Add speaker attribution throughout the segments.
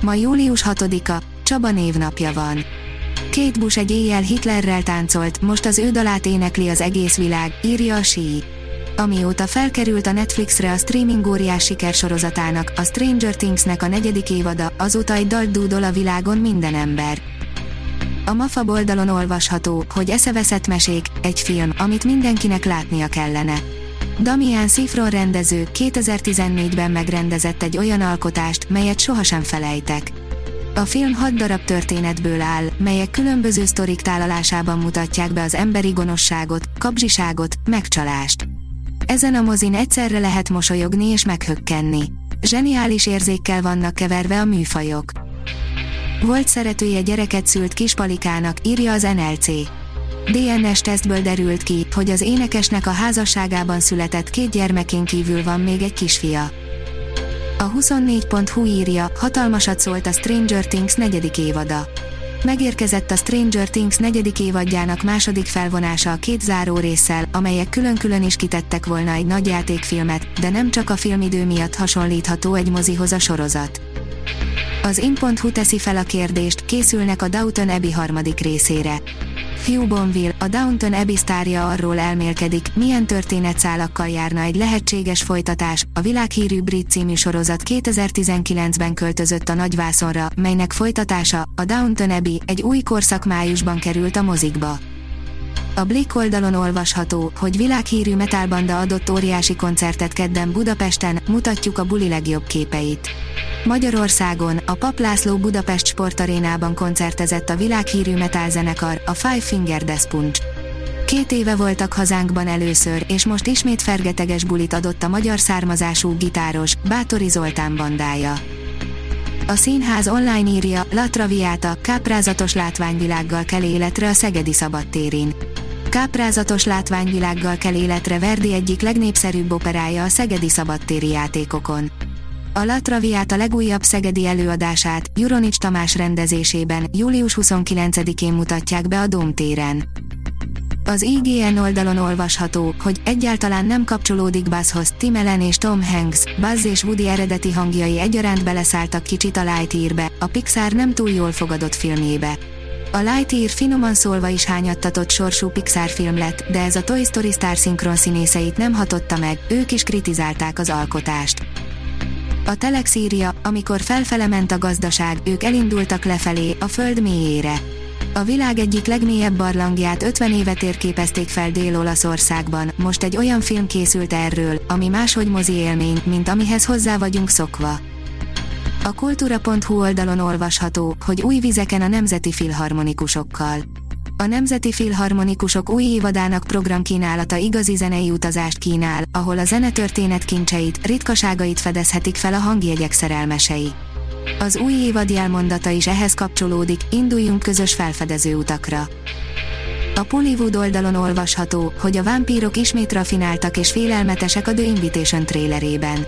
Speaker 1: Ma július 6-a, Csaba névnapja van. Kate Bush egy éjjel Hitlerrel táncolt, most az ő dalát énekli az egész világ, írja a Sí. Amióta felkerült a Netflixre a streaming óriás sikersorozatának, a Stranger Thingsnek a negyedik évada, azóta egy dalt dúdol a világon minden ember. A MAFA oldalon olvasható, hogy eszeveszett mesék, egy film, amit mindenkinek látnia kellene. Damian Szifron rendező 2014-ben megrendezett egy olyan alkotást, melyet sohasem felejtek. A film hat darab történetből áll, melyek különböző sztorik tálalásában mutatják be az emberi gonoszságot, kapzsiságot, megcsalást. Ezen a mozin egyszerre lehet mosolyogni és meghökkenni. Zseniális érzékkel vannak keverve a műfajok. Volt szeretője gyereket szült kispalikának, írja az NLC. DNS tesztből derült ki, hogy az énekesnek a házasságában született két gyermekén kívül van még egy kisfia. A 24.hu írja, hatalmasat szólt a Stranger Things negyedik évada. Megérkezett a Stranger Things negyedik évadjának második felvonása a két záró résszel, amelyek külön-külön is kitettek volna egy nagy játékfilmet, de nem csak a filmidő miatt hasonlítható egy mozihoz a sorozat. Az in.hu teszi fel a kérdést, készülnek a Downton Abbey harmadik részére. Hugh Bonville, a Downton Abbey sztárja arról elmélkedik, milyen történetszálakkal járna egy lehetséges folytatás. A világhírű brit című sorozat 2019-ben költözött a nagyvászonra, melynek folytatása, a Downton Abbey, egy új korszak májusban került a mozikba. A Blick oldalon olvasható, hogy világhírű metalbanda adott óriási koncertet kedden Budapesten, mutatjuk a buli legjobb képeit. Magyarországon, a Paplászló Budapest sportarénában koncertezett a világhírű zenekar, a Five Finger Death Punch. Két éve voltak hazánkban először, és most ismét fergeteges bulit adott a magyar származású gitáros, Bátori Zoltán bandája. A színház online írja, La Traviata, káprázatos látványvilággal kell életre a Szegedi Szabadtérin. Káprázatos látványvilággal kell életre Verdi egyik legnépszerűbb operája a Szegedi Szabadtéri játékokon. A La Traviata legújabb szegedi előadását, Juronics Tamás rendezésében, július 29-én mutatják be a Domtéren. Az IGN oldalon olvasható, hogy egyáltalán nem kapcsolódik Buzzhoz, Tim Allen és Tom Hanks, Buzz és Woody eredeti hangjai egyaránt beleszálltak kicsit a Lightyear-be, a Pixar nem túl jól fogadott filmjébe. A Lightyear finoman szólva is hányattatott sorsú Pixar film lett, de ez a Toy Story sztár szinkron színészeit nem hatotta meg, ők is kritizálták az alkotást. A Telex írja, amikor felfele ment a gazdaság, ők elindultak lefelé, a föld mélyére. A világ egyik legmélyebb barlangját 50 éve térképezték fel Dél-Olaszországban, most egy olyan film készült erről, ami máshogy mozi élmény, mint amihez hozzá vagyunk szokva. A kultúra.hu oldalon olvasható, hogy új vizeken a nemzeti filharmonikusokkal. A Nemzeti Filharmonikusok új évadának programkínálata igazi zenei utazást kínál, ahol a zenetörténet kincseit, ritkaságait fedezhetik fel a hangjegyek szerelmesei. Az új évad jelmondata is ehhez kapcsolódik, induljunk közös felfedező utakra. A Pollywood oldalon olvasható, hogy a vámpírok ismét rafináltak és félelmetesek a The Invitation trailerében.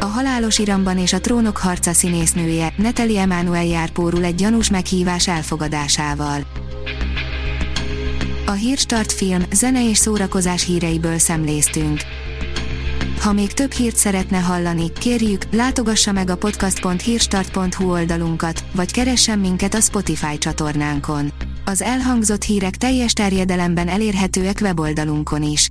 Speaker 1: A halálos iramban és a trónok harca színésznője, Natalie Emanuel jár pórul egy gyanús meghívás elfogadásával. A Hírstart film, zene és szórakozás híreiből szemléztünk. Ha még több hírt szeretne hallani, kérjük, látogassa meg a podcast.hírstart.hu oldalunkat, vagy keressen minket a Spotify csatornánkon. Az elhangzott hírek teljes terjedelemben elérhetőek weboldalunkon is.